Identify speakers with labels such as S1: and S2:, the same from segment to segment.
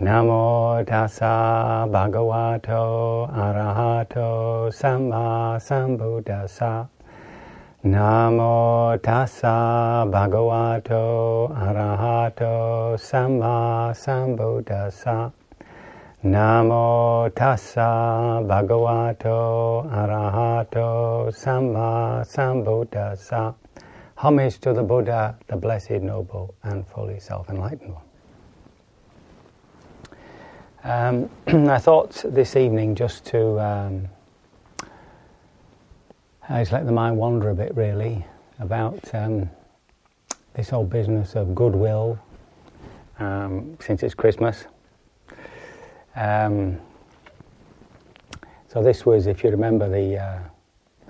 S1: Namo tassa bhagavato arahato samma sambuddhassa. Namo tassa bhagavato arahato samma sambuddhassa. Namo tassa bhagavato arahato samma sambuddhassa. Homage to the Buddha, the Blessed, Noble, and Fully Self-Enlightened One. Um, I thought this evening just to um, just let the mind wander a bit, really, about um, this whole business of goodwill um, since it's Christmas. Um, so this was, if you remember, the uh,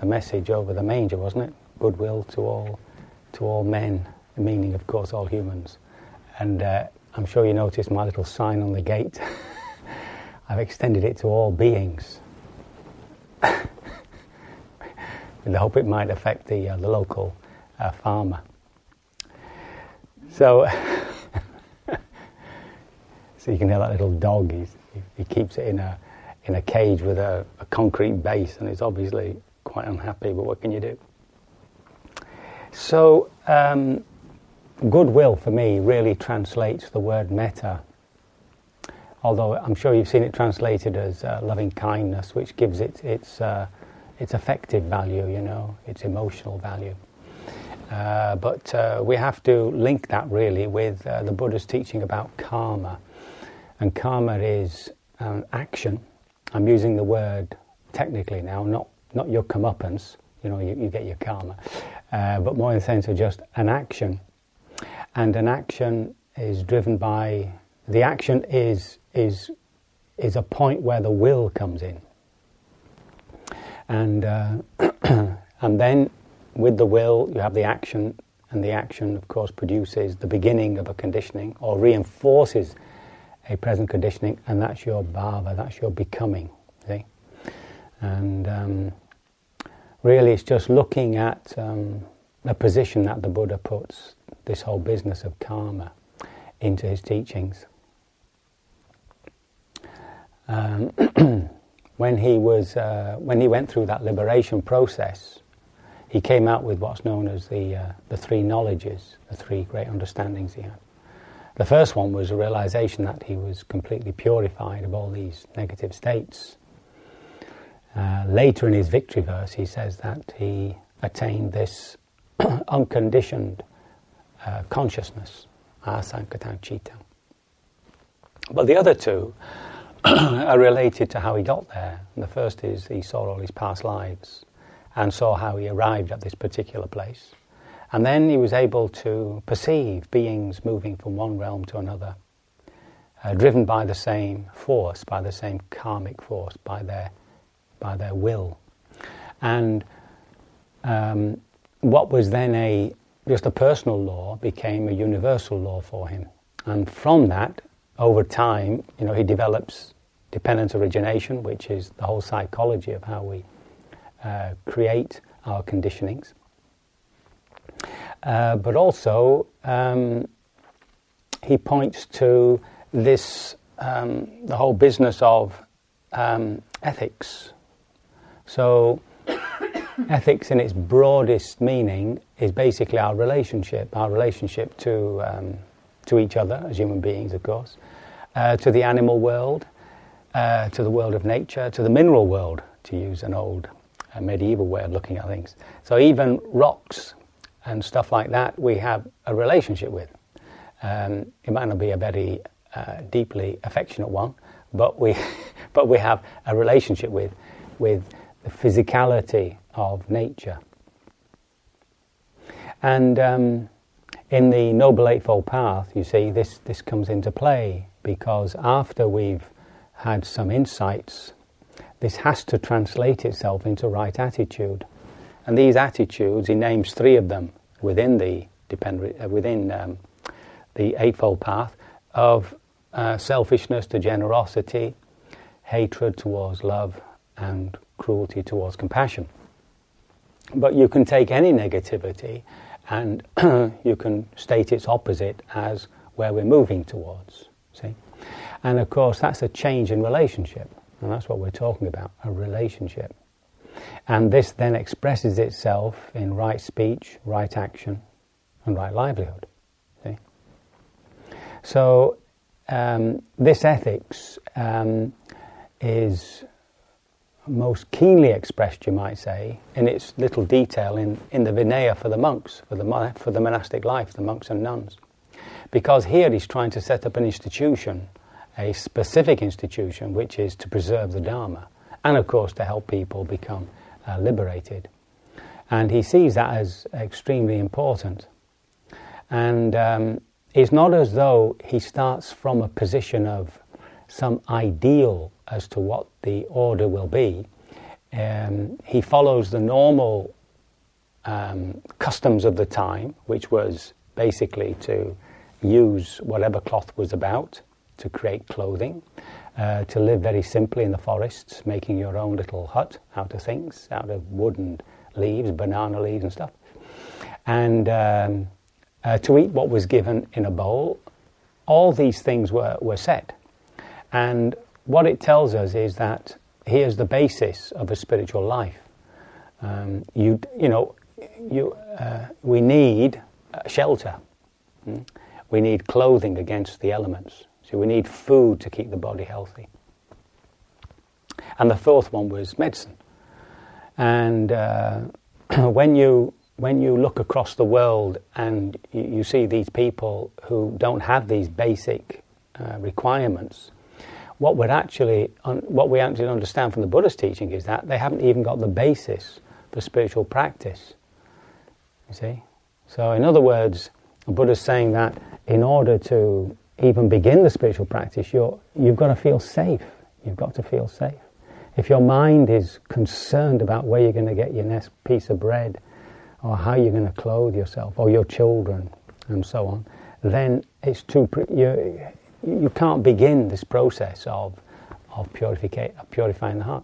S1: the message over the manger, wasn't it? Goodwill to all to all men, meaning, of course, all humans. And uh, I'm sure you noticed my little sign on the gate. I've extended it to all beings. With the hope it might affect the, uh, the local uh, farmer. So, so you can hear that little dog. He's, he keeps it in a in a cage with a, a concrete base, and it's obviously quite unhappy. But what can you do? So, um, goodwill for me really translates the word metta although I'm sure you've seen it translated as uh, loving kindness, which gives it its, uh, its affective value, you know, its emotional value. Uh, but uh, we have to link that really with uh, the Buddha's teaching about karma. And karma is um, action. I'm using the word technically now, not, not your comeuppance, you know, you, you get your karma, uh, but more in the sense of just an action. And an action is driven by, the action is is, is a point where the will comes in. And, uh, and then with the will, you have the action, and the action, of course, produces the beginning of a conditioning or reinforces a present conditioning, and that's your bhava, that's your becoming. See? And um, really, it's just looking at um, the position that the Buddha puts this whole business of karma into his teachings. Um, when he was uh, when he went through that liberation process, he came out with what's known as the uh, the three knowledges, the three great understandings he had. The first one was a realization that he was completely purified of all these negative states. Uh, later in his victory verse, he says that he attained this unconditioned uh, consciousness, asankatang citta. But the other two are related to how he got there. And the first is he saw all his past lives and saw how he arrived at this particular place. And then he was able to perceive beings moving from one realm to another, uh, driven by the same force, by the same karmic force, by their, by their will. And um, what was then a just a personal law became a universal law for him. And from that, over time, you know, he develops dependent origination, which is the whole psychology of how we uh, create our conditionings. Uh, but also, um, he points to this, um, the whole business of um, ethics. So, ethics in its broadest meaning is basically our relationship, our relationship to, um, to each other as human beings, of course, uh, to the animal world, uh, to the world of nature, to the mineral world, to use an old uh, medieval way of looking at things. So even rocks and stuff like that, we have a relationship with. Um, it might not be a very uh, deeply affectionate one, but we, but we have a relationship with, with the physicality of nature. And um, in the Noble Eightfold Path, you see, this, this comes into play because after we've had some insights, this has to translate itself into right attitude. And these attitudes, he names three of them within the depend, uh, within um, the Eightfold Path of uh, selfishness to generosity, hatred towards love, and cruelty towards compassion. But you can take any negativity and you can state its opposite as where we're moving towards. See? And of course, that's a change in relationship. And that's what we're talking about a relationship. And this then expresses itself in right speech, right action, and right livelihood. See? So, um, this ethics um, is most keenly expressed, you might say, in its little detail in, in the Vinaya for the monks, for the, for the monastic life, the monks and nuns. Because here he's trying to set up an institution, a specific institution, which is to preserve the Dharma, and of course to help people become uh, liberated. And he sees that as extremely important. And um, it's not as though he starts from a position of some ideal as to what the order will be. Um, he follows the normal um, customs of the time, which was basically to use whatever cloth was about to create clothing, uh, to live very simply in the forests, making your own little hut out of things, out of wood and leaves, banana leaves and stuff, and um, uh, to eat what was given in a bowl. All these things were, were set. And what it tells us is that here's the basis of a spiritual life. Um, you, you know, you, uh, we need shelter. Mm? We need clothing against the elements. So we need food to keep the body healthy. And the fourth one was medicine. And uh, when you when you look across the world and you, you see these people who don't have these basic uh, requirements, what we actually what we actually understand from the Buddha's teaching is that they haven't even got the basis for spiritual practice. You see, so in other words, the Buddha's saying that in order to even begin the spiritual practice, you're, you've got to feel safe. You've got to feel safe. If your mind is concerned about where you're going to get your next piece of bread, or how you're going to clothe yourself, or your children, and so on, then it's too. You, you can't begin this process of, of purifying the heart.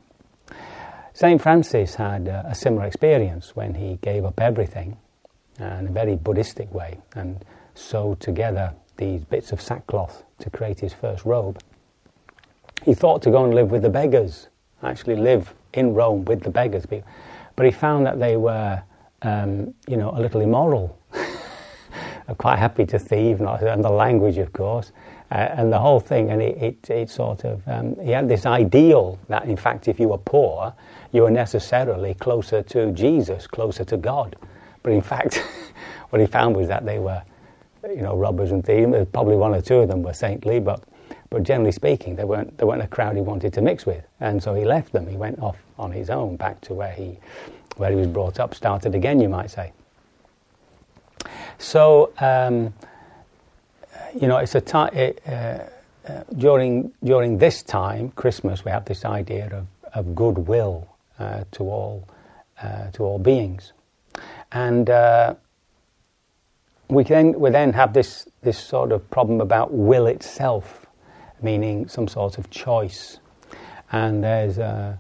S1: St. Francis had a, a similar experience when he gave up everything in a very Buddhistic way and sewed together these bits of sackcloth to create his first robe. He thought to go and live with the beggars, actually live in Rome with the beggars, but he found that they were, um, you know, a little immoral. quite happy to thieve, not and the language, of course, uh, and the whole thing, and it, it, it sort of, um, he had this ideal that, in fact, if you were poor, you were necessarily closer to Jesus, closer to God. But in fact, what he found was that they were, you know, robbers and thieves. Probably one or two of them were saintly, but, but generally speaking, they weren't, they weren't a crowd he wanted to mix with. And so he left them. He went off on his own back to where he, where he was brought up, started again, you might say. So, um, you know, it's a time it, uh, uh, during during this time, Christmas, we have this idea of, of goodwill uh, to all uh, to all beings, and uh, we then we then have this this sort of problem about will itself, meaning some sort of choice, and there's. A,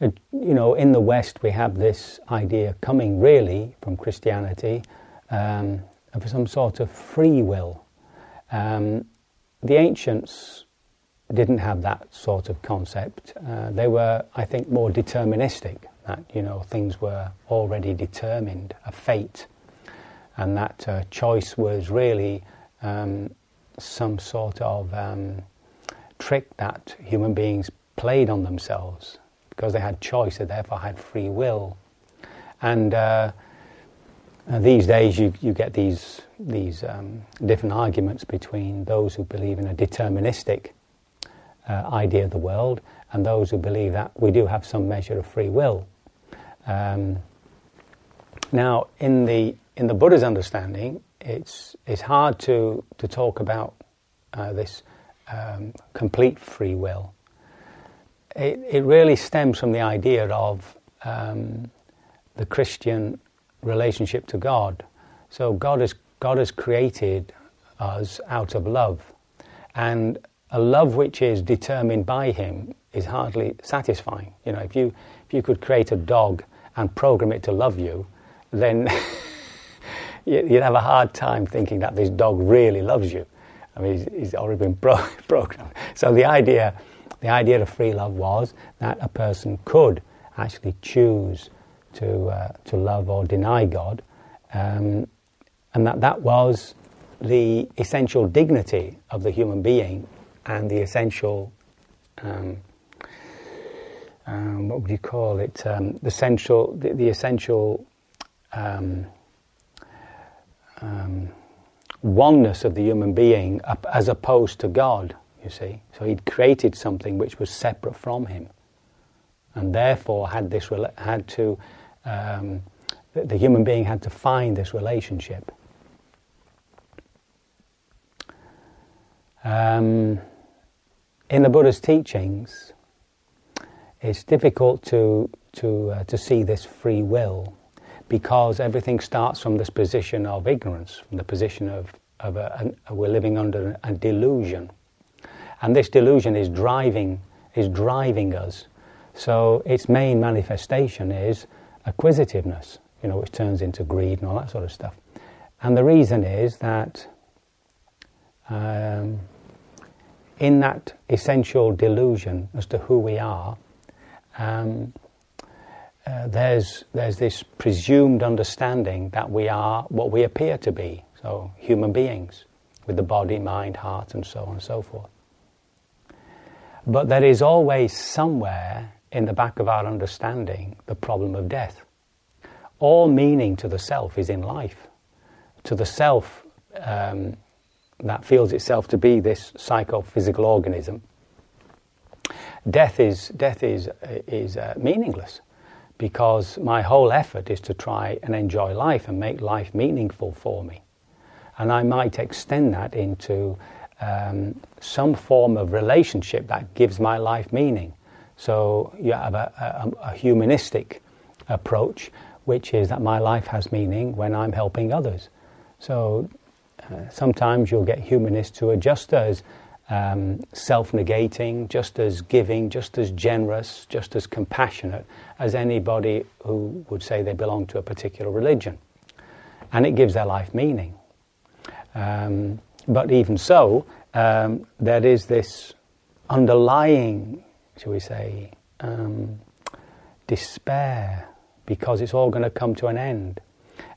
S1: a, you know, in the West, we have this idea coming really from Christianity um, of some sort of free will, um, the ancients didn't have that sort of concept. Uh, they were, I think, more deterministic. That you know things were already determined, a fate, and that uh, choice was really um, some sort of um, trick that human beings played on themselves because they had choice, they therefore had free will, and uh, these days, you, you get these, these um, different arguments between those who believe in a deterministic uh, idea of the world and those who believe that we do have some measure of free will. Um, now, in the, in the Buddha's understanding, it's, it's hard to, to talk about uh, this um, complete free will. It, it really stems from the idea of um, the Christian relationship to God. So God has, God has created us out of love. And a love which is determined by Him is hardly satisfying. You know, if you, if you could create a dog and program it to love you, then you'd have a hard time thinking that this dog really loves you. I mean, he's, already been bro- broken. So the idea, the idea of free love was that a person could actually choose to uh, to love or deny God, um, and that that was the essential dignity of the human being and the essential. Um, um, what would you call it? Um, the essential, the, the essential um, um, oneness of the human being as opposed to God, you see. So he'd created something which was separate from him, and therefore had this had to um, the, human being had to find this relationship. Um, in the Buddha's teachings, it's difficult to to uh, to see this free will because everything starts from this position of ignorance, from the position of, of a, a, we're living under a delusion. And this delusion is driving, is driving us. So its main manifestation is acquisitiveness, you know, which turns into greed and all that sort of stuff. And the reason is that um, in that essential delusion as to who we are, um, uh, there's, there's this presumed understanding that we are what we appear to be, so human beings, with the body, mind, heart, and so on and so forth. But there is always somewhere in the back of our understanding the problem of death. All meaning to the self is in life. To the self um, that feels itself to be this psychophysical organism, death is, death is, is uh, meaningless because my whole effort is to try and enjoy life and make life meaningful for me. And I might extend that into um, some form of relationship that gives my life meaning. So you have a, a, a humanistic approach, which is that my life has meaning when I'm helping others. So uh, sometimes you'll get humanists who are just as um, self negating, just as giving, just as generous, just as compassionate as anybody who would say they belong to a particular religion. And it gives their life meaning. Um, but even so, um, there is this underlying, shall we say, um, despair because it's all going to come to an end.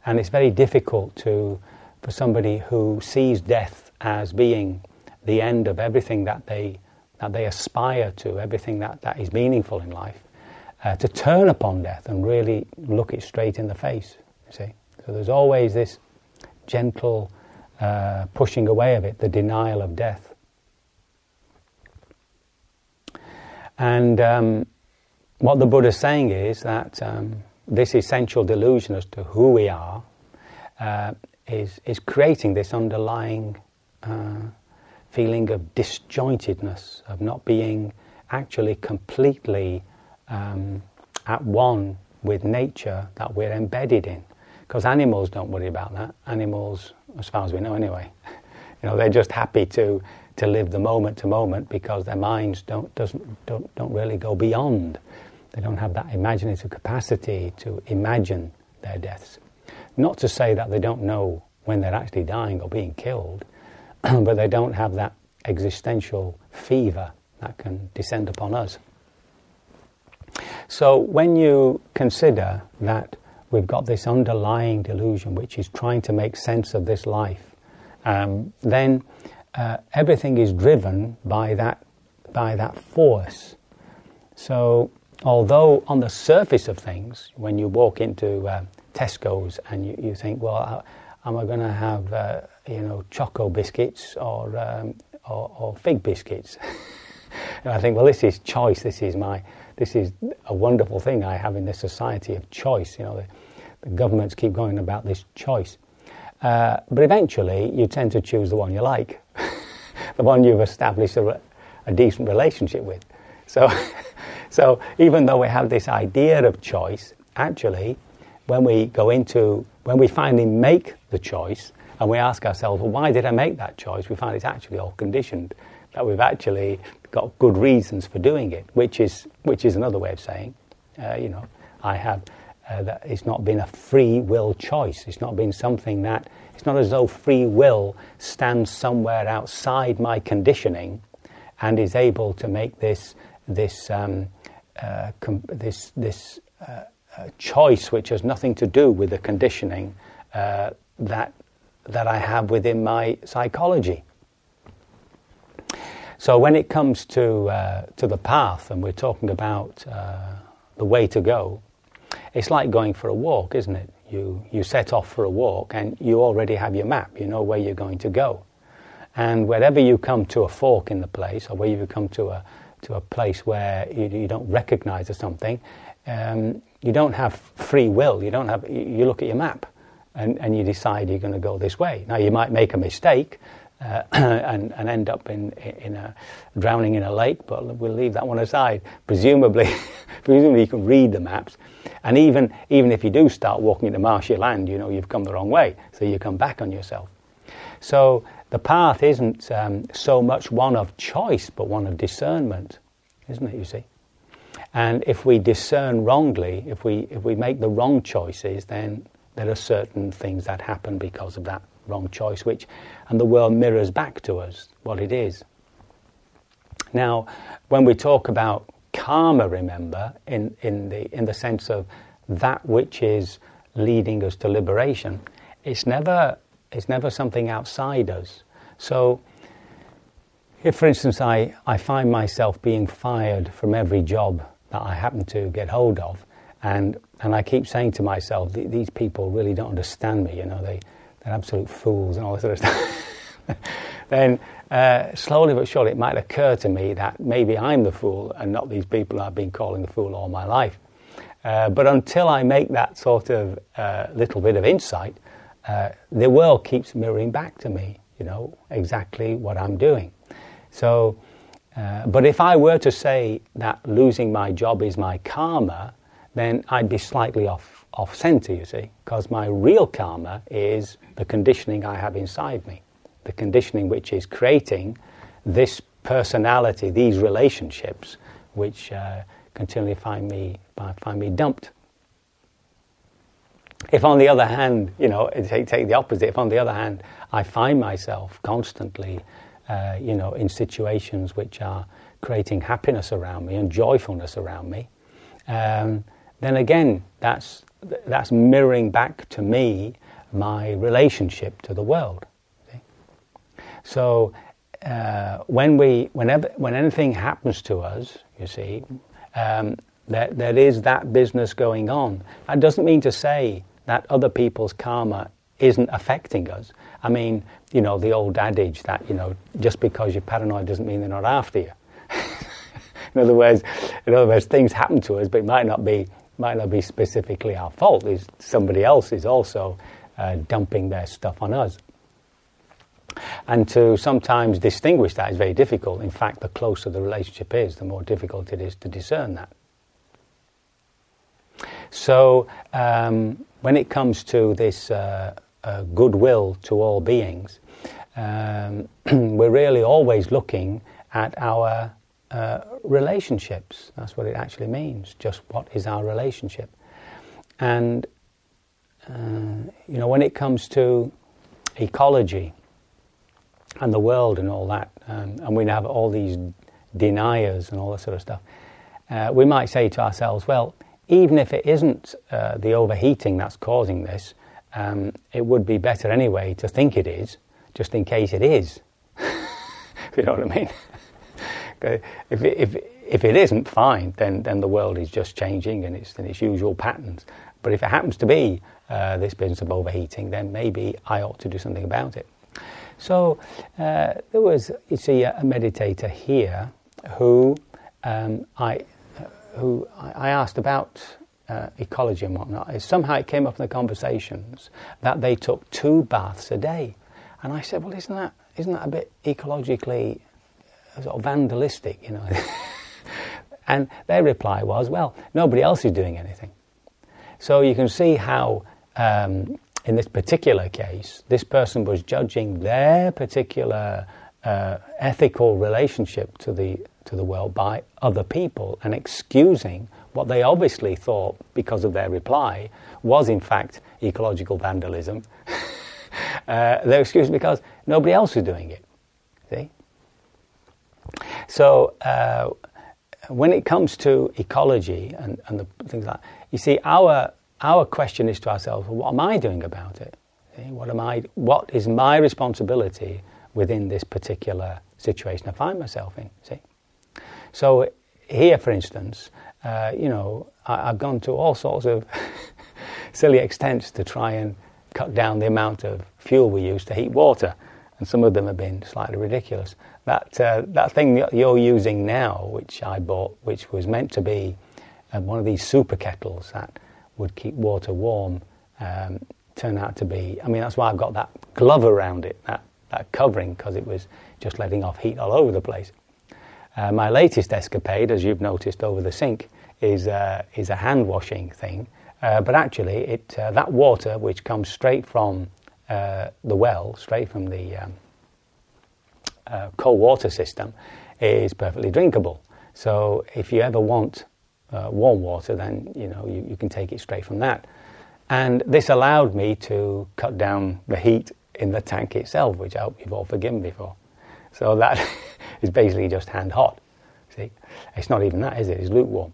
S1: And it's very difficult to, for somebody who sees death as being the end of everything that they, that they aspire to, everything that, that is meaningful in life, uh, to turn upon death and really look it straight in the face. See, so there's always this gentle uh, pushing away of it, the denial of death. And um, what the Buddha is saying is that um, this essential delusion as to who we are uh, is, is creating this underlying uh, feeling of disjointedness, of not being actually completely um, at one with nature that we're embedded in. Because animals don't worry about that. Animals, as far as we know anyway, you know, they're just happy to, to live the moment to moment because their minds don't, doesn't, don't, don't really go beyond. They don't have that imaginative capacity to imagine their deaths. Not to say that they don't know when they're actually dying or being killed, but they don't have that existential fever that can descend upon us. So when you consider that we've got this underlying delusion which is trying to make sense of this life, um, then uh, everything is driven by that by that force. So although on the surface of things, when you walk into uh, Tesco's and you, you think, well, am I going to have uh, you know choco biscuits or um, or, or, fig biscuits? and I think, well, this is choice. This is my this is a wonderful thing I have in this society of choice. You know, the, the governments keep going about this choice, uh, but eventually you tend to choose the one you like, the one you've established a, a decent relationship with. So, so even though we have this idea of choice, actually, when we go into when we finally make the choice and we ask ourselves, well, why did I make that choice? We find it's actually all conditioned, that we've actually got good reasons for doing it, which is, which is another way of saying, uh, you know, I have uh, that it's not been a free will choice. It's not been something that, it's not as though free will stands somewhere outside my conditioning and is able to make this, this, um, uh, com- this, this uh, uh choice which has nothing to do with the conditioning uh, that, that I have within my psychology. So when it comes to, uh, to the path, and we're talking about the way to go, it's like going for a walk, isn't it? You, you set off for a walk and you already have your map, you know where you're going to go. And wherever you come to a fork in the place, or where you come to a, to a place where you, you don't recognize or something, um, you don't have free will. You don't have. You look at your map, and, and you decide you're going to go this way. Now you might make a mistake, uh, and, and end up in, in a, drowning in a lake, but we'll leave that one aside. Presumably, presumably you can read the maps, and even, even if you do start walking into marshy land, you know you've come the wrong way, so you come back on yourself. So the path isn't um, so much one of choice, but one of discernment, isn't it, you see? And if we discern wrongly, if we, if we make the wrong choices, then there are certain things that happen because of that wrong choice, which, and the world mirrors back to us what it is. Now, when we talk about karma, remember, in, in, the, in the sense of that which is leading us to liberation, it's never, it's never something outside us. So, if, for instance, I, I find myself being fired from every job that I happen to get hold of, and, and I keep saying to myself, these people really don't understand me, you know, they, they're absolute fools and all this sort of stuff, then uh, slowly but surely it might occur to me that maybe I'm the fool and not these people I've been calling the fool all my life. Uh, but until I make that sort of uh, little bit of insight, uh, the world keeps mirroring back to me, you know, exactly what I'm doing. So, uh, but if I were to say that losing my job is my karma, then I'd be slightly off, off center, you see, because my real karma is the conditioning I have inside me, the conditioning which is creating this personality, these relationships, which uh, continually find me, find me dumped. If, on the other hand, you know, take, take the opposite, if on the other hand, I find myself constantly, uh, you know, in situations which are creating happiness around me and joyfulness around me, um, then again, that's, that's mirroring back to me my relationship to the world. So uh, when we, whenever, when anything happens to us, you see, um, there, there is that business going on. That doesn't mean to say that other people's karma isn't affecting us. I mean, you know, the old adage that, you know, just because you're paranoid doesn't mean they're not after you. in other words, in other words, things happen to us, but it might not be might not be specifically our fault. It's somebody else is also uh, dumping their stuff on us. And to sometimes distinguish that is very difficult. In fact, the closer the relationship is, the more difficult it is to discern that. So, um, when it comes to this uh, uh, goodwill to all beings, um, we're really always looking at our uh, relationships. That's what it actually means. Just what is our relationship? And uh, you know, when it comes to ecology and the world and all that, um, and we have all these deniers and all that sort of stuff, uh, we might say to ourselves, well, even if it isn't uh, the overheating that's causing this, um, it would be better anyway to think it is, just in case it is. you know what I mean? if, if, if it isn't, fine, then, then the world is just changing and it's in its usual patterns. But if it happens to be uh, this business of overheating, then maybe I ought to do something about it. So uh, there was, you see, a, meditator here who um, I, who I asked about uh, ecology and whatnot. Somehow it came up in the conversations that they took two baths a day, and I said, "Well, isn't that isn't that a bit ecologically uh, sort of vandalistic, you know?" and their reply was, "Well, nobody else is doing anything." So you can see how um, in this particular case, this person was judging their particular uh, ethical relationship to the to the world by other people and excusing what they obviously thought because of their reply was in fact ecological vandalism. uh, they're excused because nobody else is doing it. See? So uh, when it comes to ecology and, and the things like that, you see, our our question is to ourselves, well, what am I doing about it? What am I? What is my responsibility within this particular situation I find myself in? See. So here, for instance, uh, you know, I, have gone to all sorts of silly extents to try and cut down the amount of fuel we use to heat water, and some of them have been slightly ridiculous. That uh, that thing that you're using now, which I bought, which was meant to be uh, one of these super kettles that would keep water warm, um, turned out to be. I mean, that's why I've got that glove around it, that that covering, because it was just letting off heat all over the place. Uh, my latest escapade, as you've noticed over the sink, is, uh, is a hand washing thing. Uh, but actually, it, uh, that water, which comes straight from uh, the well, straight from the um, uh, cold water system, is perfectly drinkable. So if you ever want warm water, then you know you, you can take it straight from that. And this allowed me to cut down the heat in the tank itself, which I hope you've all forgiven me for. So that is basically just hand hot. See, it's not even that, is it? It's lukewarm,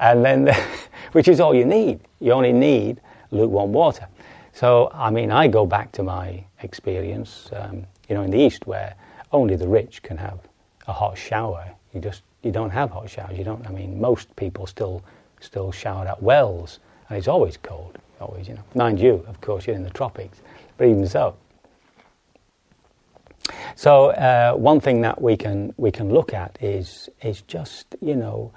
S1: and then, which is all you need. You only need lukewarm water. So, I mean, I go back to my experience, um, you know, in the East, where only the rich can have a hot shower. You just you don't have hot showers. You don't. I mean, most people still still shower at wells, and it's always cold. Always, you know. Mind you, of course, you're in the tropics, but even so, so uh, one thing that we can we can look at is is just you know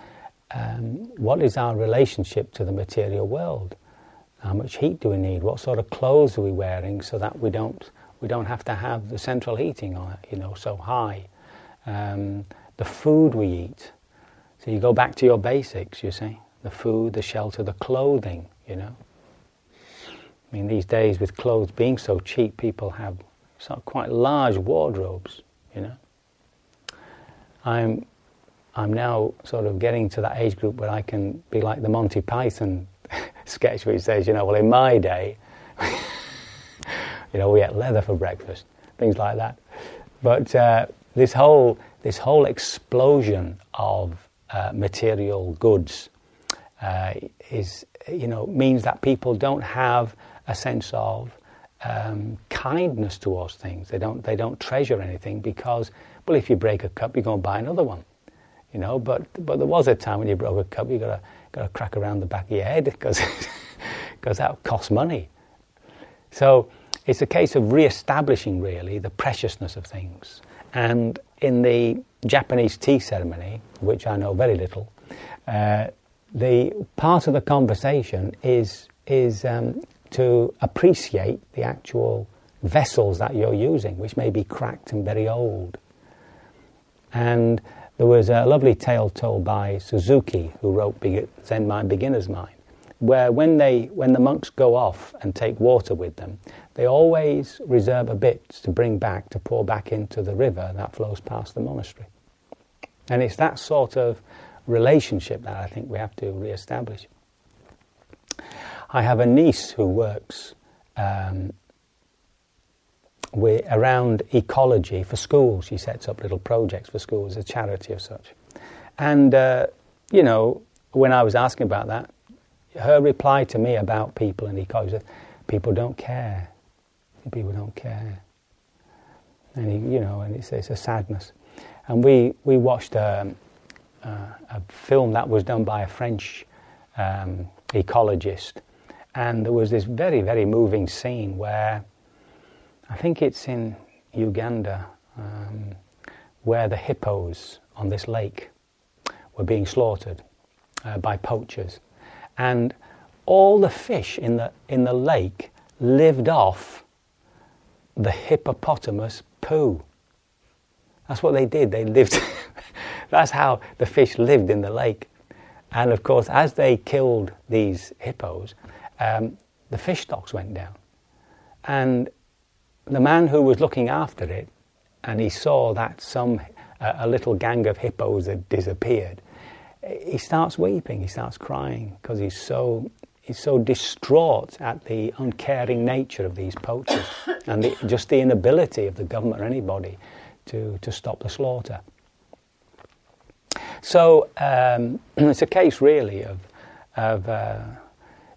S1: um, what is our relationship to the material world? How much heat do we need? What sort of clothes are we wearing so that we don't we don't have to have the central heating on it, you know, so high. Um, the food we eat. So you go back to your basics, you see, the food, the shelter, the clothing, you know. I mean, these days with clothes being so cheap, people have sort of quite large wardrobes, you know. I'm, I'm now sort of getting to that age group where I can be like the Monty Python sketch he says, you know, well, in my day, you know, we ate leather for breakfast, things like that. But uh, this whole this whole explosion of uh, material goods uh, is, you know, means that people don't have a sense of um, kindness towards things. They don't, they don't treasure anything because, well, if you break a cup, you go and buy another one. You know, but, but there was a time when you broke a cup, you got got to crack around the back of your head because because that costs money. So it's a case of re-establishing really the preciousness of things. And in the Japanese tea ceremony, which I know very little, uh, the part of the conversation is is um, to appreciate the actual vessels that you're using, which may be cracked and very old. And there was a lovely tale told by Suzuki, who wrote Zen Mind, Beginner's Mind, where when, they, when the monks go off and take water with them, they always reserve a bit to bring back, to pour back into the river that flows past the monastery. And it's that sort of relationship that I think we have to re establish. I have a niece who works um, with, around ecology for schools. She sets up little projects for schools, a charity of such. And, uh, you know, when I was asking about that, her reply to me about people and ecology people don't care. People don't care. And, he, you know, and it's, it's a sadness. And we, we watched a, um, uh, a film that was done by a French um, ecologist and there was this very, very moving scene where I think it's in Uganda, um, where the hippos on this lake were being slaughtered uh, by poachers. And all the fish in the, in the lake lived off the hippopotamus poo. That's what they did. They lived, that's how the fish lived in the lake. And of course, as they killed these hippos, um, the fish stocks went down. And the man who was looking after it and he saw that some uh, a little gang of hippos had disappeared, he starts weeping, he starts crying because he's so he's so distraught at the uncaring nature of these poachers and the, just the inability of the government or anybody to, to stop the slaughter. So um, it's a case really of, of uh,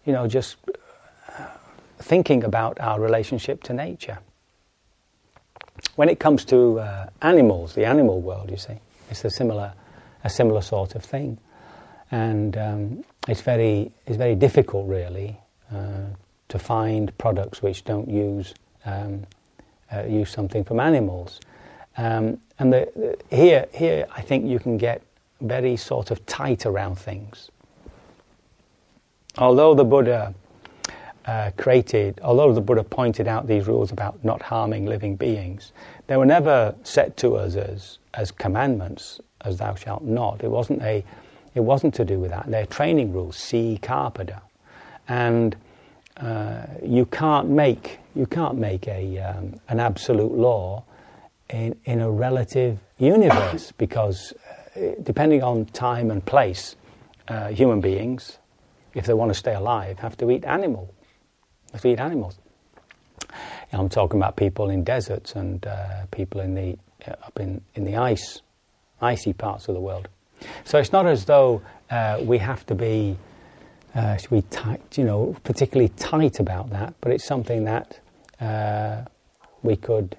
S1: you know, just uh, thinking about our relationship to nature. When it comes to uh, animals, the animal world, you see, it's a similar, a similar sort of thing, and um, it's very, it's very difficult, really, uh, to find products which don't use um, uh, use something from animals. Um, and the, the, here, here, I think you can get very sort of tight around things. Although the Buddha uh, created, although the Buddha pointed out these rules about not harming living beings, they were never set to us as, as commandments, as thou shalt not. It wasn't, a, it wasn't to do with that. They're training rules, sikkhapada. And uh, you can't make, you can't make a, um, an absolute law in, in a relative universe because uh, depending on time and place, uh, human beings, if they want to stay alive, have to eat animal, have to eat animals. I'm talking about people in deserts and uh, people in the uh, up in, in the ice, icy parts of the world. So it's not as though uh, we have to be, uh, should we tight, you know, particularly tight about that, but it's something that we could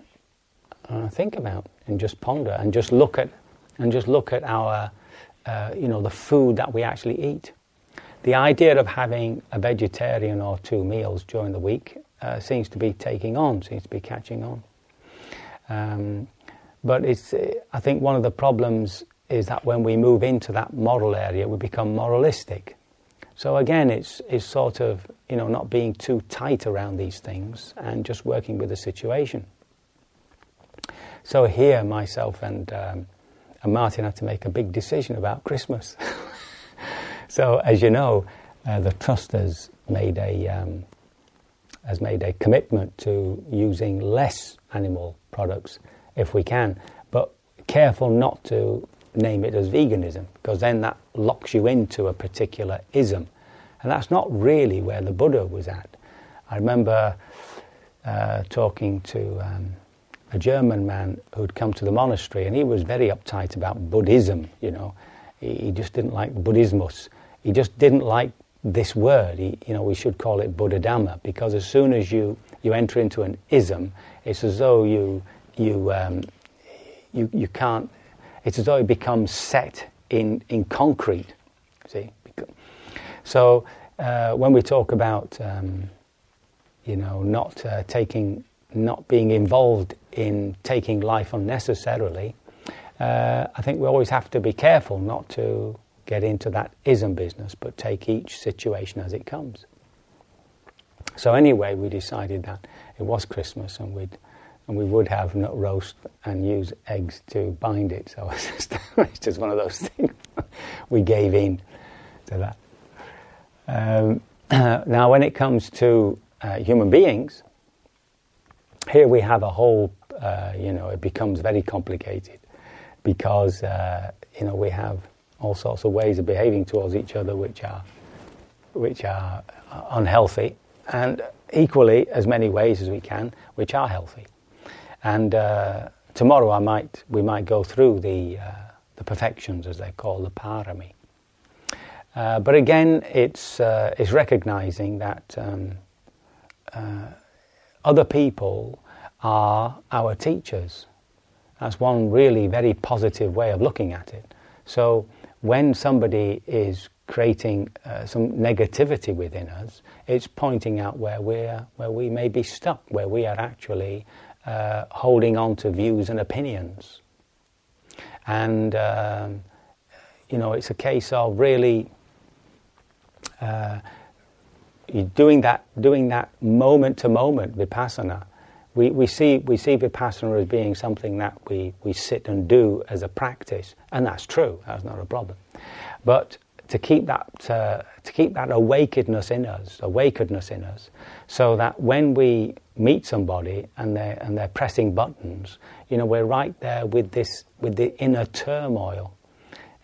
S1: uh, think about and just ponder and just look at and just look at our uh, you know the food that we actually eat. The idea of having a vegetarian or two meals during the week uh, seems to be taking on, seems to be catching on. Um, but it's, I think one of the problems is that when we move into that moral area, we become moralistic. So again, it's, it's sort of you know not being too tight around these things and just working with the situation. So here, myself and, um, and Martin had to make a big decision about Christmas. so, as you know, uh, the trust has made a um, has made a commitment to using less animal products if we can, but careful not to name it as veganism because then that locks you into a particular ism, and that's not really where the Buddha was at. I remember uh, talking to um, a German man who'd come to the monastery, and he was very uptight about Buddhism. You know, he, he just didn't like Buddhismus. He just didn't like this word. He, you know, we should call it Buddha Dhamma because as soon as you you enter into an ism, it's as though you you um, you you can't. It's as though it becomes set in in concrete. See, so uh, when we talk about um, you know not uh, taking not being involved in taking life unnecessarily, uh, I think we always have to be careful not to get into that ism business, but take each situation as it comes. So anyway, we decided that it was Christmas and we'd and we would have nut roast and use eggs to bind it. So it's just, one of those things. we gave in to that. Um, now, when it comes to uh, human beings, here we have a whole, uh, you know, it becomes very complicated because, uh, you know, we have all sorts of ways of behaving towards each other which are, which are unhealthy, and equally as many ways as we can which are healthy. And uh, tomorrow I might, we might go through the, uh, the perfections, as they call the parami. Uh, but again, it's, uh, it's recognizing that um, other people are our teachers. That's one really very positive way of looking at it. So when somebody is creating uh, some negativity within us, it's pointing out where we're where we may be stuck, where we are actually uh, holding on to views and opinions. And um, you know, it's a case of really uh, doing that, doing that moment to moment vipassana. We, we, see, we see vipassana as being something that we, we sit and do as a practice, and that's true, that's not a problem. But to keep that to keep that awakenedness in us, awakenedness in us, so that when we meet somebody and they and they're pressing buttons, you know, we're right there with this with the inner turmoil,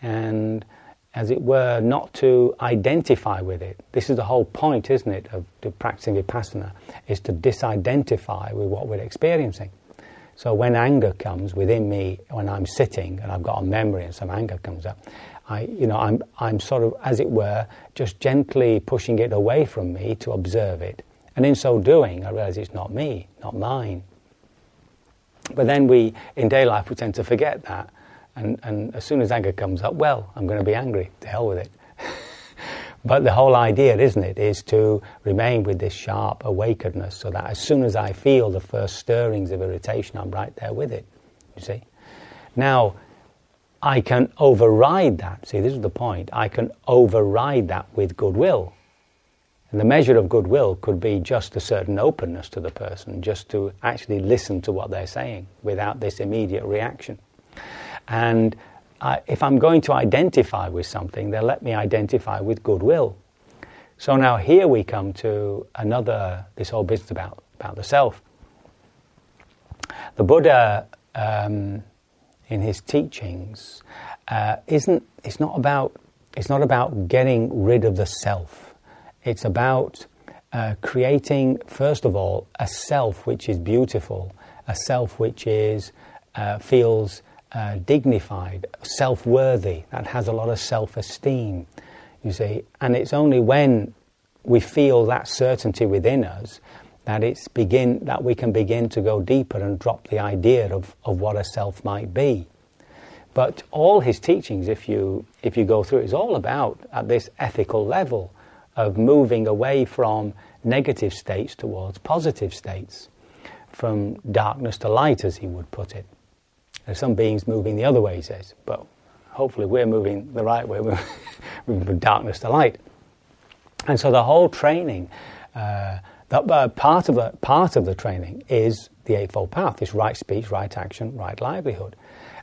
S1: and as it were, not to identify with it. This is the whole point, isn't it, of practicing vipassana, is to disidentify with what we're experiencing. So when anger comes within me, when I'm sitting and I've got a memory and some anger comes up, I, you know, I'm, I'm sort of, as it were, just gently pushing it away from me to observe it. And in so doing, I realize it's not me, not mine. But then we, in day life, we tend to forget that and, and as soon as anger comes up, well, I'm going to be angry. To hell with it. but the whole idea, isn't it, is to remain with this sharp awakenedness so that as soon as I feel the first stirrings of irritation, I'm right there with it. You see? Now, I can override that. See, this is the point. I can override that with goodwill. And the measure of goodwill could be just a certain openness to the person, just to actually listen to what they're saying without this immediate reaction. And uh, if I'm going to identify with something, they'll let me identify with goodwill. So now here we come to another, this whole business about, about the self. The Buddha, um, in his teachings, uh, isn't, it's, not about, it's not about getting rid of the self. It's about uh, creating, first of all, a self which is beautiful, a self which is, uh, feels uh, dignified, self worthy, that has a lot of self esteem, you see. And it's only when we feel that certainty within us that, it's begin, that we can begin to go deeper and drop the idea of, of what a self might be. But all his teachings, if you, if you go through is all about at this ethical level of moving away from negative states towards positive states, from darkness to light, as he would put it. There's some beings moving the other way, he says, but hopefully we're moving the right way, we're moving from darkness to light. And so the whole training, uh, that, uh, part, of the, part of the training is the Eightfold Path, this right speech, right action, right livelihood.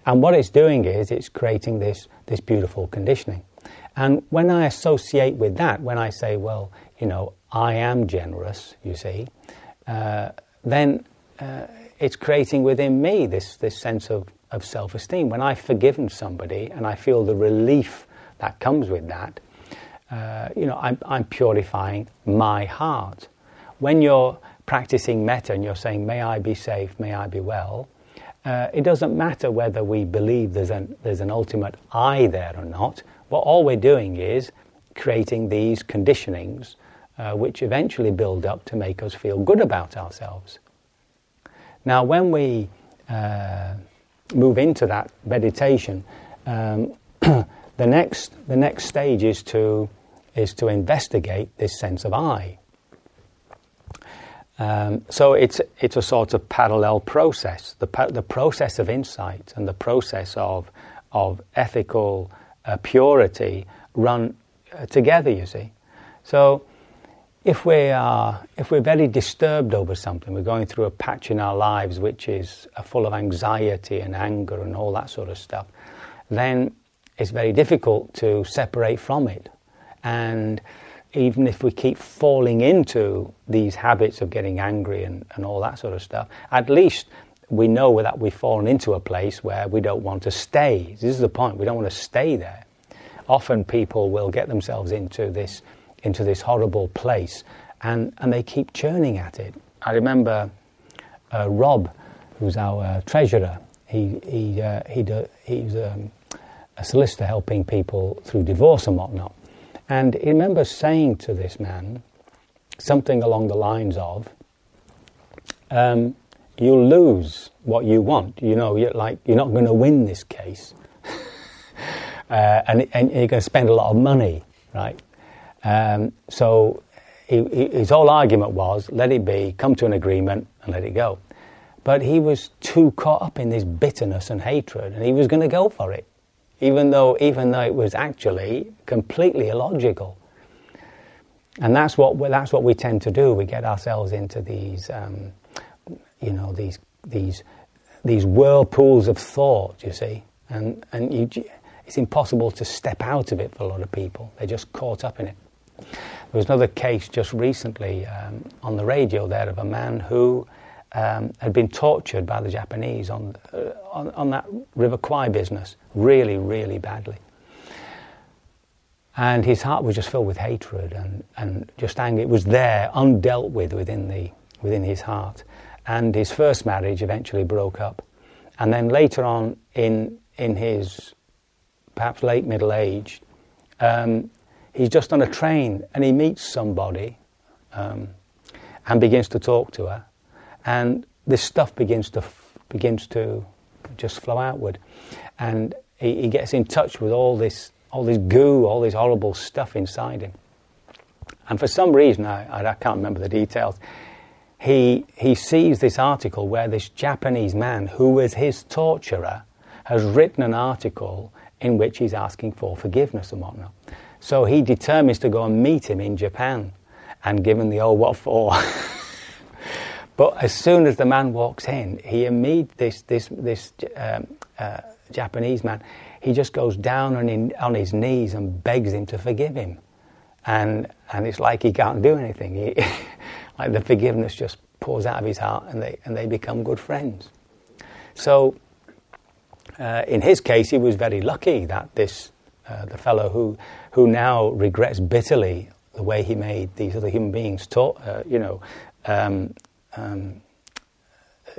S1: And what it's doing is it's creating this, this beautiful conditioning. And when I associate with that, when I say, well, you know, I am generous, you see, uh, then uh, it's creating within me this, this sense of, of self esteem. When I've forgiven somebody and I feel the relief that comes with that, uh, you know, I'm, I'm purifying my heart. When you're practicing metta and you're saying, May I be safe, may I be well, uh, it doesn't matter whether we believe there's an, there's an ultimate I there or not. What all we're doing is creating these conditionings uh, which eventually build up to make us feel good about ourselves. Now, when we uh, move into that meditation, um, the next the next stage is to is to investigate this sense of I. Um, so it's it's a sort of parallel process, the the process of insight and the process of of ethical uh, purity run uh, together. You see, so if we are if we're very disturbed over something, we're going through a patch in our lives which is uh, full of anxiety and anger and all that sort of stuff, then it's very difficult to separate from it. And even if we keep falling into these habits of getting angry and, and all that sort of stuff, at least we know that we've fallen into a place where we don't want to stay. This is the point, we don't want to stay there. Often people will get themselves into this into this horrible place, and, and they keep churning at it. I remember uh, Rob, who's our uh, treasurer, he, he, uh, he do, he's um, a solicitor helping people through divorce and whatnot. And he remembers saying to this man something along the lines of, um, "You'll lose what you want. You know, you're like you're not going to win this case, uh, and, and, you're going to spend a lot of money, right? Um, so he, he, his whole argument was let it be, come to an agreement, and let it go. But he was too caught up in this bitterness and hatred, and he was going to go for it, even though, even though it was actually completely illogical. And that's what, that's what we tend to do. We get ourselves into these, um, you know, these, these, these whirlpools of thought, you see. And, and you, it's impossible to step out of it for a lot of people. They're just caught up in it. There was another case just recently um, on the radio there of a man who um, had been tortured by the Japanese on, uh, on, on that River Kwai business really, really badly. And his heart was just filled with hatred and, and just anger. It was there, undealt with within, the, within his heart. And his first marriage eventually broke up. And then later on in, in his perhaps late middle age, um, he's just on a train and he meets somebody um, and begins to talk to her and this stuff begins to begins to just flow outward, and he, he gets in touch with all this all this goo, all this horrible stuff inside him. And for some reason, I, I can't remember the details, he, he sees this article where this Japanese man, who was his torturer, has written an article in which he's asking for forgiveness and whatnot. So he determines to go and meet him in Japan and give him the old what for. But as soon as the man walks in, he immediately, this, this, this um, uh, Japanese man, he just goes down on, in, on his knees and begs him to forgive him. And, and it's like he can't do anything. He, like the forgiveness just pours out of his heart and they, and they become good friends. So, uh, in his case, he was very lucky that this, uh, the fellow who, who now regrets bitterly the way he made these other human beings, talk, uh, you know, um, um,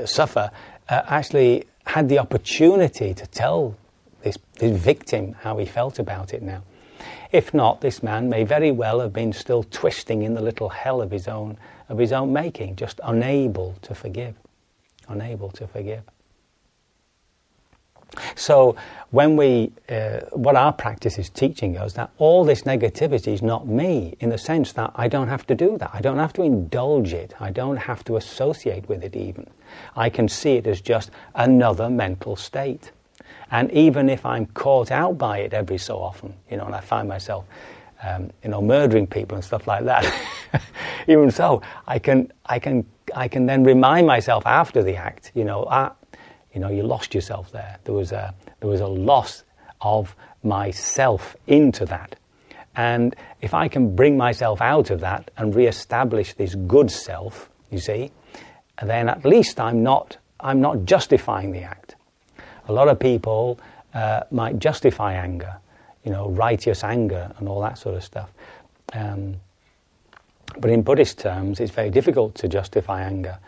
S1: suffer uh, actually had the opportunity to tell this, this victim how he felt about it now. If not, this man may very well have been still twisting in the little hell of his own of his own making, just unable to forgive, unable to forgive. So, when we, uh, what our practice is teaching us, that all this negativity is not me, in the sense that I don't have to do that. I don't have to indulge it. I don't have to associate with it even. I can see it as just another mental state. And even if I'm caught out by it every so often, you know, and I find myself, um, you know, murdering people and stuff like that, even so, I can, I can, I can then remind myself after the act, you know, ah, you know, you lost yourself there. There was a, there was a loss of myself into that. And if I can bring myself out of that and re-establish this good self, you see, then at least I'm not, I'm not justifying the act. A lot of people uh, might justify anger, you know, righteous anger and all that sort of stuff. Um, but in Buddhist terms, it's very difficult to justify anger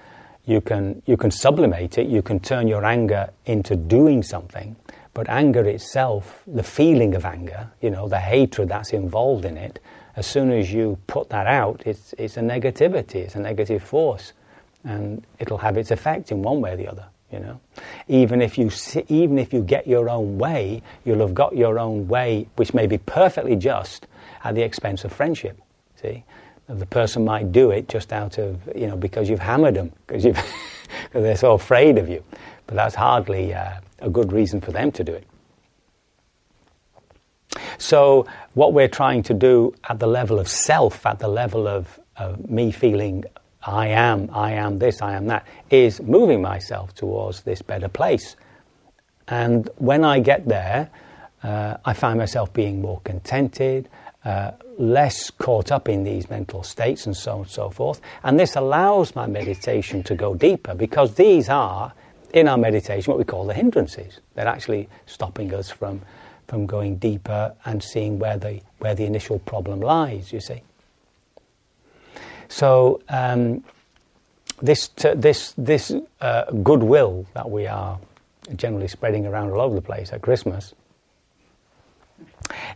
S1: you can, you can sublimate it, you can turn your anger into doing something, but anger itself, the feeling of anger, you know, the hatred that's involved in it, as soon as you put that out, it's, it's a negativity, it's a negative force, and it'll have its effect in one way or the other. You know, even if you even if you get your own way, you'll have got your own way, which may be perfectly just, at the expense of friendship. See, the person might do it just out of, you know, because you've hammered them, because you've, they're so afraid of you. But that's hardly uh, a good reason for them to do it. So, what we're trying to do at the level of self, at the level of, of me feeling I am, I am this, I am that, is moving myself towards this better place. And when I get there, uh, I find myself being more contented, uh, less caught up in these mental states and so on and so forth. And this allows my meditation to go deeper because these are, in our meditation, what we call the hindrances. They're actually stopping us from, from going deeper and seeing where the, where the initial problem lies, you see. So, um, this, t- this, this uh, goodwill that we are generally spreading around all over the place at Christmas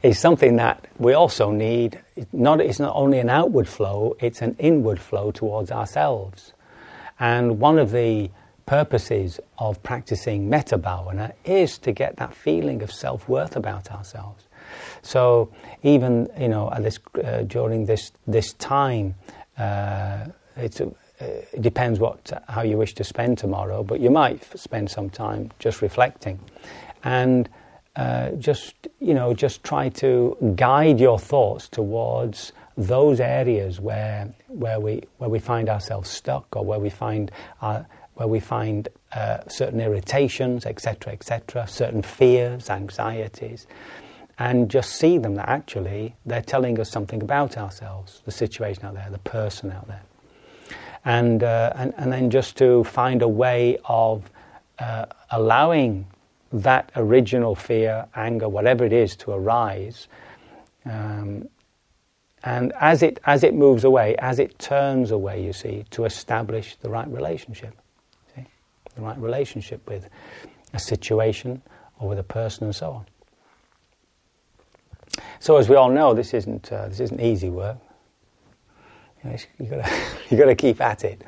S1: is something that we also need. Not, it's not only an outward flow, it's an inward flow towards ourselves. And one of the purposes of practicing metta bhavana is to get that feeling of self worth about ourselves. So even you know this, uh, during this this time, uh, uh, it depends what how you wish to spend tomorrow, but you might spend some time just reflecting, and uh, just you know just try to guide your thoughts towards those areas where where we where we find ourselves stuck or where we find our, where we find uh, certain irritations, etc., etc., certain fears, anxieties, and just see them that actually they're telling us something about ourselves, the situation out there, the person out there. And, uh, and, and then just to find a way of uh, allowing that original fear, anger, whatever it is, to arise. Um, and as it, as it moves away, as it turns away, you see, to establish the right relationship. See? The right relationship with a situation or with a person and so on. So, as we all know, this isn't, uh, this isn't easy work. You know, you've got to keep at it.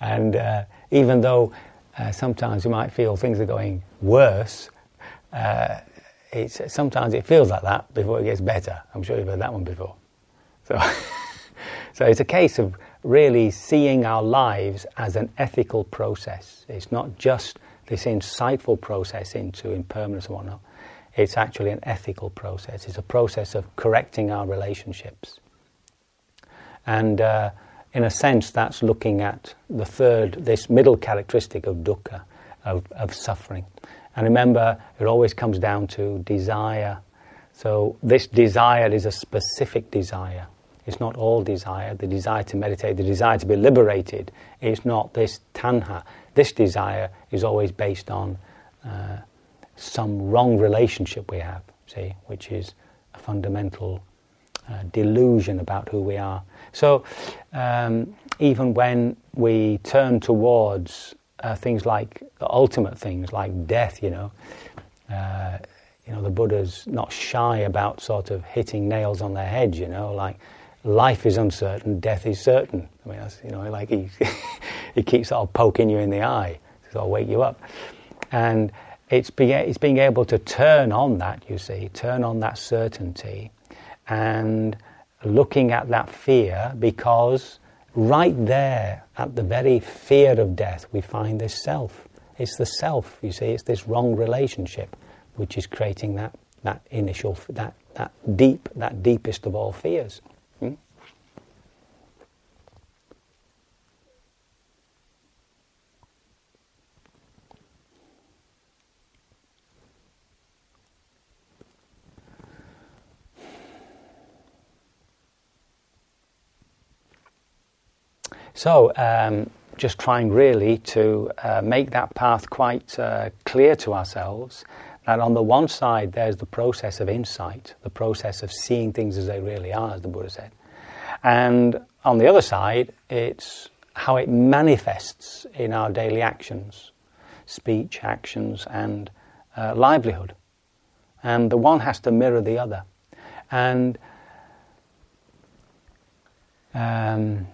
S1: And uh, even though uh, sometimes you might feel things are going worse, uh, it's, sometimes it feels like that before it gets better. I'm sure you've heard that one before. So, so it's a case of really seeing our lives as an ethical process. It's not just this insightful process into impermanence and whatnot. It's actually an ethical process. It's a process of correcting our relationships. And uh, in a sense, that's looking at the third, this middle characteristic of dukkha, of, of suffering. And remember, it always comes down to desire. So, this desire is a specific desire. It's not all desire. The desire to meditate, the desire to be liberated, is not this tanha. This desire is always based on uh, some wrong relationship we have, see, which is a fundamental uh, delusion about who we are. So um, even when we turn towards uh, things like ultimate things like death, you know, uh, you know, the Buddha's not shy about sort of hitting nails on their heads, you know, like life is uncertain, death is certain. I mean, that's, you know, like he, he keeps sort of poking you in the eye to sort of wake you up. And it's being, it's being able to turn on that, you see, turn on that certainty and looking at that fear because right there at the very fear of death we find this self. It's the self, you see, it's this wrong relationship which is creating that, that initial, that, that deep, that deepest of all fears. So, um, just trying really to uh, make that path quite uh, clear to ourselves that on the one side there's the process of insight, the process of seeing things as they really are, as the Buddha said. And on the other side, it's how it manifests in our daily actions, speech, actions, and uh, livelihood. And the one has to mirror the other. And um,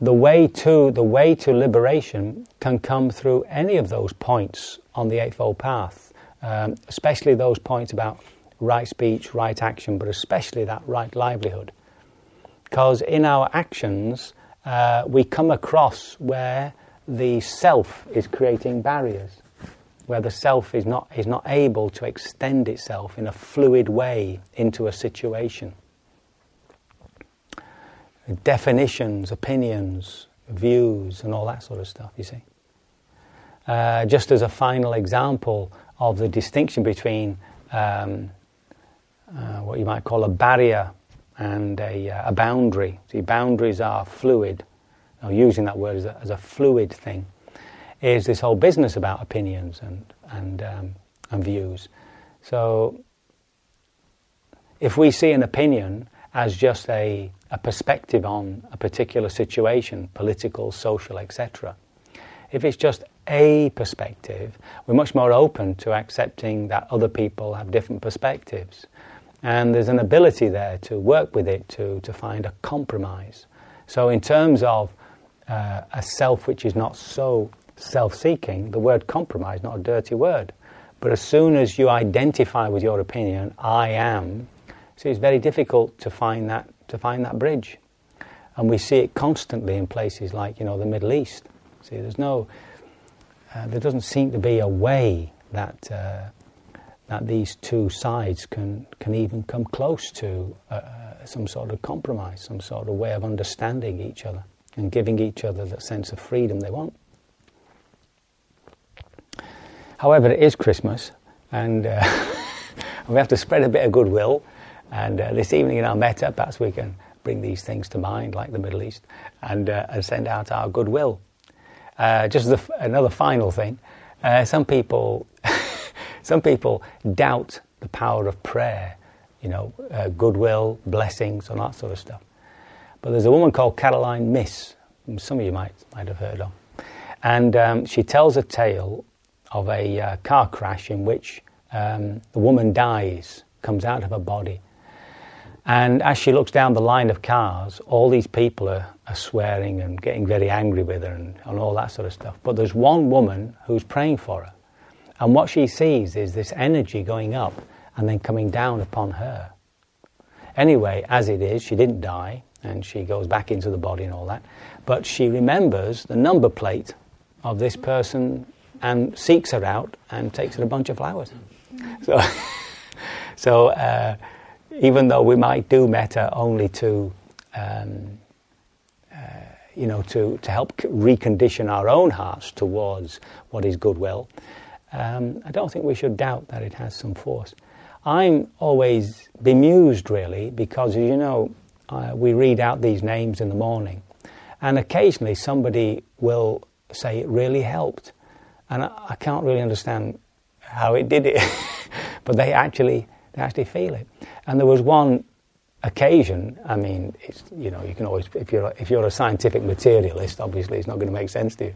S1: the way to the way to liberation can come through any of those points on the eightfold path, um, especially those points about right speech, right action, but especially that right livelihood. Because in our actions, uh, we come across where the self is creating barriers, where the self is not is not able to extend itself in a fluid way into a situation definitions, opinions, views, and all that sort of stuff, you see. Uh, just as a final example of the distinction between um, uh, what you might call a barrier and a, uh, a boundary. See, boundaries are fluid, or using that word as a, as a, fluid thing, is this whole business about opinions and, and, um, and views. So, if we see an opinion as just a a perspective on a particular situation, political, social, etc. If it's just a perspective, we're much more open to accepting that other people have different perspectives. And there's an ability there to work with it, to, to find a compromise. So, in terms of uh, a self which is not so self seeking, the word compromise not a dirty word. But as soon as you identify with your opinion, I am, see, it's very difficult to find that to find that bridge. And we see it constantly in places like, you know, the Middle East. See, there's no, uh, there doesn't seem to be a way that, uh, that these two sides can, can even come close to uh, uh, some sort of compromise, some sort of way of understanding each other and giving each other the sense of freedom they want. However, it is Christmas, and uh, we have to spread a bit of goodwill. And uh, this evening in our metta, perhaps we can bring these things to mind, like the Middle East, and, uh, and send out our goodwill. Uh, just f- another final thing: uh, some people, some people doubt the power of prayer. You know, uh, goodwill, blessings, and that sort of stuff. But there's a woman called Caroline Myss, some of you might might have heard of, and um, she tells a tale of a uh, car crash in which um, the woman dies, comes out of her body. And as she looks down the line of cars, all these people are, are swearing and getting very angry with her and, and all that sort of stuff. But there's one woman who's praying for her. And what she sees is this energy going up and then coming down upon her. Anyway, as it is, she didn't die and she goes back into the body and all that. But she remembers the number plate of this person and seeks her out and takes her a bunch of flowers. So, so uh, even though we might do metta only to, um, uh, you know, to, to help recondition our own hearts towards what is goodwill, um, I don't think we should doubt that it has some force. I'm always bemused, really, because, as you know, uh, we read out these names in the morning, and occasionally somebody will say it really helped. And I, I can't really understand how it did it, but they actually, they actually feel it. And there was one occasion, I mean, it's, you know, you can always, if you're, if you're a scientific materialist, obviously it's not going to make sense to you.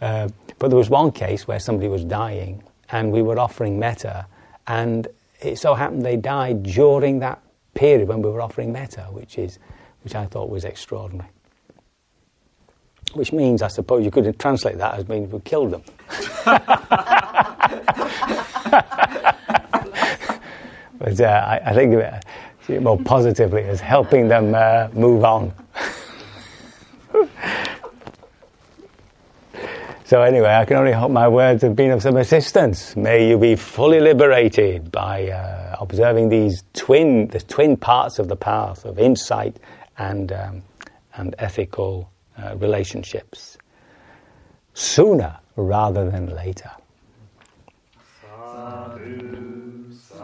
S1: Uh, but there was one case where somebody was dying and we were offering metta, and it so happened they died during that period when we were offering metta, which, is, which I thought was extraordinary. Which means, I suppose, you could translate that as meaning we killed them. but uh, I, I, think of it more positively as helping them uh, move on. so anyway, I can only hope my words have been of some assistance. May you be fully liberated by uh, observing these twin, the twin parts of the path of insight and um, and ethical uh, relationships sooner rather than later.
S2: Sadhu,